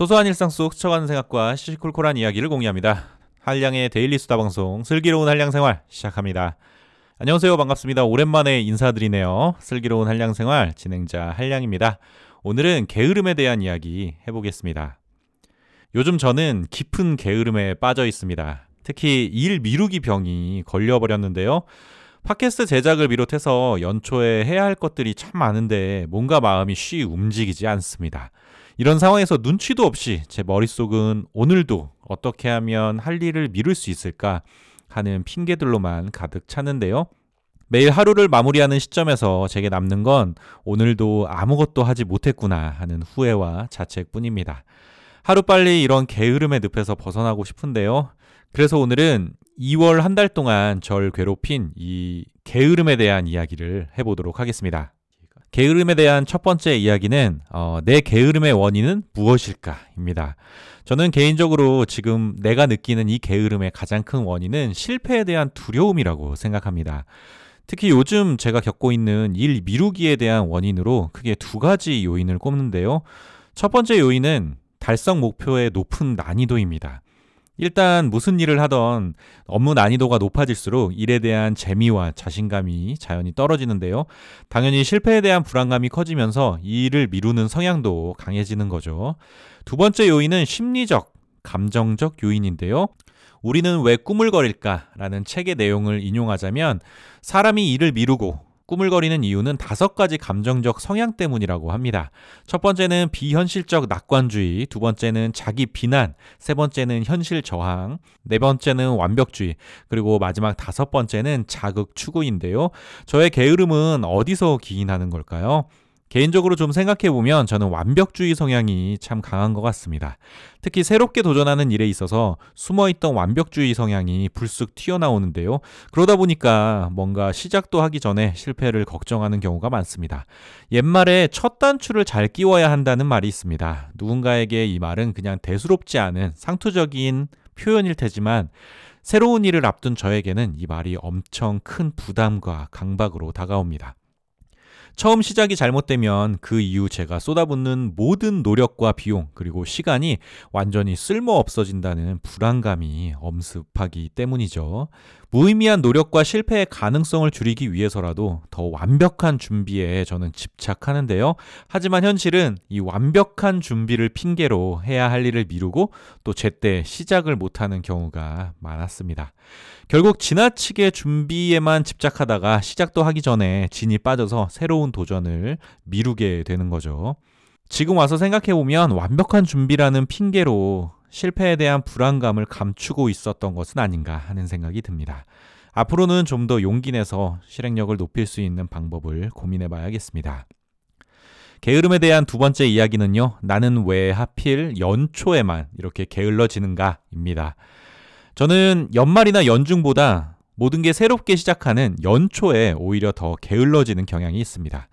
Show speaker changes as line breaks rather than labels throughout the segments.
소소한 일상 속 스쳐가는 생각과 시시콜콜한 이야기를 공유합니다. 한량의 daily 수다 방송 슬기로운 한량 생활 시작합니다. 안녕하세요. 반갑습니다. 오랜만에 인사드리네요. 슬기로운 한량 생활 진행자 한량입니다. 오늘은 게으름에 대한 이야기 해보겠습니다. 요즘 저는 깊은 게으름에 빠져 있습니다. 특히 일 미루기 병이 걸려버렸는데요. 팟캐스트 제작을 비롯해서 연초에 해야 할 것들이 참 많은데 뭔가 마음이 쉬 움직이지 않습니다. 이런 상황에서 눈치도 없이 제 머릿속은 오늘도 어떻게 하면 할 일을 미룰 수 있을까 하는 핑계들로만 가득 차는데요. 매일 하루를 마무리하는 시점에서 제게 남는 건 오늘도 아무것도 하지 못했구나 하는 후회와 자책뿐입니다. 하루빨리 이런 게으름의 늪에서 벗어나고 싶은데요. 그래서 오늘은 2월 한 달 동안 절 괴롭힌 이 게으름에 대한 이야기를 해보도록 하겠습니다. 게으름에 대한 첫 번째 이야기는 어, 내 게으름의 원인은 무엇일까입니다. 저는 개인적으로 지금 내가 느끼는 이 게으름의 가장 큰 원인은 실패에 대한 두려움이라고 생각합니다. 특히 요즘 제가 겪고 있는 일 미루기에 대한 원인으로 크게 두 가지 요인을 꼽는데요. 첫 번째 요인은 달성 목표의 높은 난이도입니다. 일단 무슨 일을 하던 업무 난이도가 높아질수록 일에 대한 재미와 자신감이 자연히 떨어지는데요. 당연히 실패에 대한 불안감이 커지면서 이 일을 미루는 성향도 강해지는 거죠. 두 번째 요인은 심리적, 감정적 요인인데요. 우리는 왜 꾸물거릴까라는 책의 내용을 인용하자면 사람이 일을 미루고 꾸물거리는 이유는 다섯 가지 감정적 성향 때문이라고 합니다. 첫 번째는 비현실적 낙관주의, 두 번째는 자기 비난, 세 번째는 현실 저항, 네 번째는 완벽주의, 그리고 마지막 다섯 번째는 자극 추구인데요. 저의 게으름은 어디서 기인하는 걸까요? 개인적으로 좀 생각해보면 저는 완벽주의 성향이 참 강한 것 같습니다. 특히 새롭게 도전하는 일에 있어서 숨어있던 완벽주의 성향이 불쑥 튀어나오는데요. 그러다 보니까 뭔가 시작도 하기 전에 실패를 걱정하는 경우가 많습니다. 옛말에 첫 단추를 잘 끼워야 한다는 말이 있습니다. 누군가에게 이 말은 그냥 대수롭지 않은 상투적인 표현일 테지만 새로운 일을 앞둔 저에게는 이 말이 엄청 큰 부담과 강박으로 다가옵니다. 처음 시작이 잘못되면 그 이후 제가 쏟아붓는 모든 노력과 비용 그리고 시간이 완전히 쓸모 없어진다는 불안감이 엄습하기 때문이죠. 무의미한 노력과 실패의 가능성을 줄이기 위해서라도 더 완벽한 준비에 저는 집착하는데요. 하지만 현실은 이 완벽한 준비를 핑계로 해야 할 일을 미루고 또 제때 시작을 못하는 경우가 많았습니다. 결국 지나치게 준비에만 집착하다가 시작도 하기 전에 진이 빠져서 새로운 도전을 미루게 되는 거죠. 지금 와서 생각해보면 완벽한 준비라는 핑계로 실패에 대한 불안감을 감추고 있었던 것은 아닌가 하는 생각이 듭니다. 앞으로는 좀 더 용기 내서 실행력을 높일 수 있는 방법을 고민해 봐야겠습니다. 게으름에 대한 두 번째 이야기는요, 나는 왜 하필 연초에만 이렇게 게을러지는가입니다. 저는 연말이나 연중보다 모든 게 새롭게 시작하는 연초에 오히려 더 게을러지는 경향이 있습니다.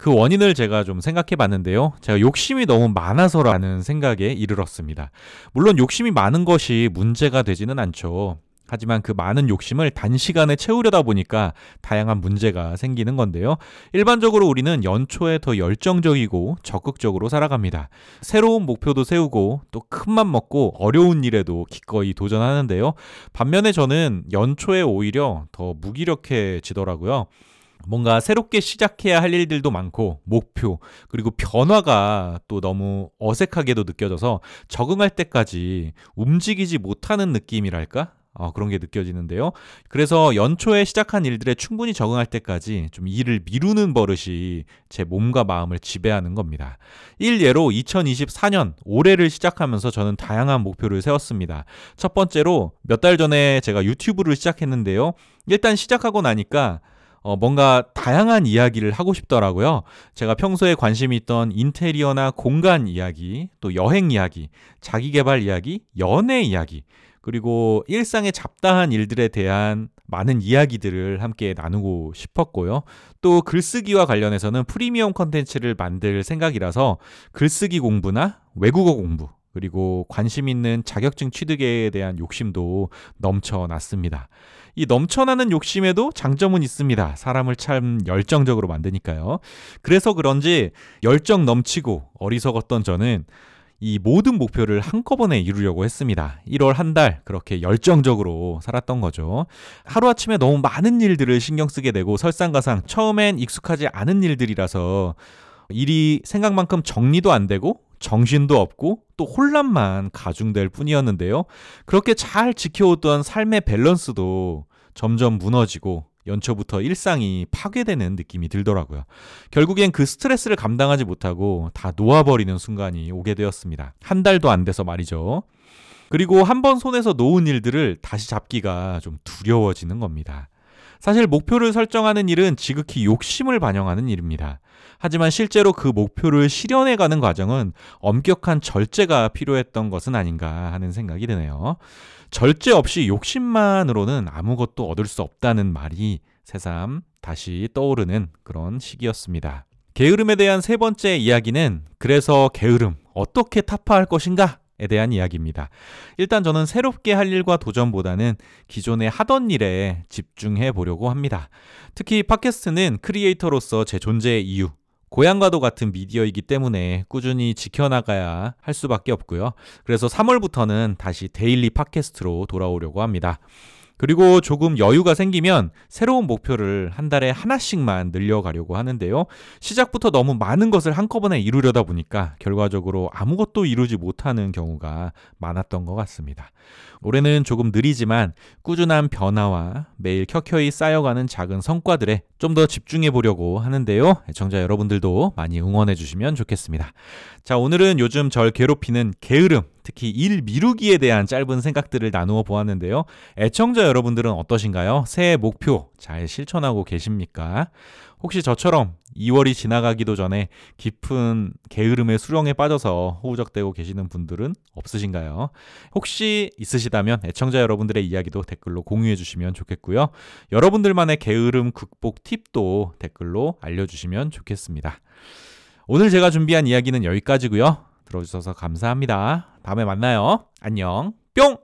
그 원인을 제가 좀 생각해 봤는데요. 제가 욕심이 너무 많아서라는 생각에 이르렀습니다. 물론 욕심이 많은 것이 문제가 되지는 않죠. 하지만 그 많은 욕심을 단시간에 채우려다 보니까 다양한 문제가 생기는 건데요. 일반적으로 우리는 연초에 더 열정적이고 적극적으로 살아갑니다. 새로운 목표도 세우고 또 큰 맘 먹고 어려운 일에도 기꺼이 도전하는데요. 반면에 저는 연초에 오히려 더 무기력해지더라고요. 뭔가 새롭게 시작해야 할 일들도 많고 목표 그리고 변화가 또 너무 어색하게도 느껴져서 적응할 때까지 움직이지 못하는 느낌이랄까? 어, 그런 게 느껴지는데요. 그래서 연초에 시작한 일들에 충분히 적응할 때까지 좀 일을 미루는 버릇이 제 몸과 마음을 지배하는 겁니다. 일예로 2024년 올해를 시작하면서 저는 다양한 목표를 세웠습니다. 첫 번째로 몇 달 전에 제가 유튜브를 시작했는데요. 일단 시작하고 나니까 어, 뭔가 다양한 이야기를 하고 싶더라고요. 제가 평소에 관심이 있던 인테리어나 공간 이야기, 또 여행 이야기, 자기 개발 이야기, 연애 이야기, 그리고 일상의 잡다한 일들에 대한 많은 이야기들을 함께 나누고 싶었고요. 또 글쓰기와 관련해서는 프리미엄 컨텐츠를 만들 생각이라서 글쓰기 공부나 외국어 공부, 그리고 관심 있는 자격증 취득에 대한 욕심도 넘쳐났습니다. 이 넘쳐나는 욕심에도 장점은 있습니다. 사람을 참 열정적으로 만드니까요. 그래서 그런지 열정 넘치고 어리석었던 저는 이 모든 목표를 한꺼번에 이루려고 했습니다. 1월 한 달 그렇게 열정적으로 살았던 거죠. 하루아침에 너무 많은 일들을 신경 쓰게 되고 설상가상 처음엔 익숙하지 않은 일들이라서 일이 생각만큼 정리도 안 되고 정신도 없고 또 혼란만 가중될 뿐이었는데요. 그렇게 잘 지켜오던 삶의 밸런스도 점점 무너지고 연초부터 일상이 파괴되는 느낌이 들더라고요. 결국엔 그 스트레스를 감당하지 못하고 다 놓아버리는 순간이 오게 되었습니다. 한 달도 안 돼서 말이죠. 그리고 한 번 손에서 놓은 일들을 다시 잡기가 좀 두려워지는 겁니다. 사실 목표를 설정하는 일은 지극히 욕심을 반영하는 일입니다. 하지만 실제로 그 목표를 실현해가는 과정은 엄격한 절제가 필요했던 것은 아닌가 하는 생각이 드네요. 절제 없이 욕심만으로는 아무것도 얻을 수 없다는 말이 새삼 다시 떠오르는 그런 시기였습니다. 게으름에 대한 세 번째 이야기는 그래서 게으름 어떻게 타파할 것인가? 에 대한 이야기입니다. 일단 저는 새롭게 할 일과 도전보다는 기존에 하던 일에 집중해 보려고 합니다. 특히 팟캐스트는 크리에이터로서 제 존재의 이유, 고향과도 같은 미디어이기 때문에 꾸준히 지켜나가야 할 수밖에 없고요. 그래서 3월부터는 다시 daily 팟캐스트로 돌아오려고 합니다. 그리고 조금 여유가 생기면 새로운 목표를 한 달에 하나씩만 늘려가려고 하는데요. 시작부터 너무 많은 것을 한꺼번에 이루려다 보니까 결과적으로 아무것도 이루지 못하는 경우가 많았던 것 같습니다. 올해는 조금 느리지만 꾸준한 변화와 매일 켜켜이 쌓여가는 작은 성과들에 좀 더 집중해 보려고 하는데요. 애청자 여러분들도 많이 응원해 주시면 좋겠습니다. 자, 오늘은 요즘 절 괴롭히는 게으름, 특히 일 미루기에 대한 짧은 생각들을 나누어 보았는데요. 애청자 여러분들은 어떠신가요? 새해 목표 잘 실천하고 계십니까? 혹시 저처럼 2월이 지나가기도 전에 깊은 게으름의 수렁에 빠져서 허우적대고 계시는 분들은 없으신가요? 혹시 있으시다면 애청자 여러분들의 이야기도 댓글로 공유해 주시면 좋겠고요. 여러분들만의 게으름 극복 팁도 댓글로 알려주시면 좋겠습니다. 오늘 제가 준비한 이야기는 여기까지고요. 들어주셔서 감사합니다. 다음에 만나요. 안녕. 뿅!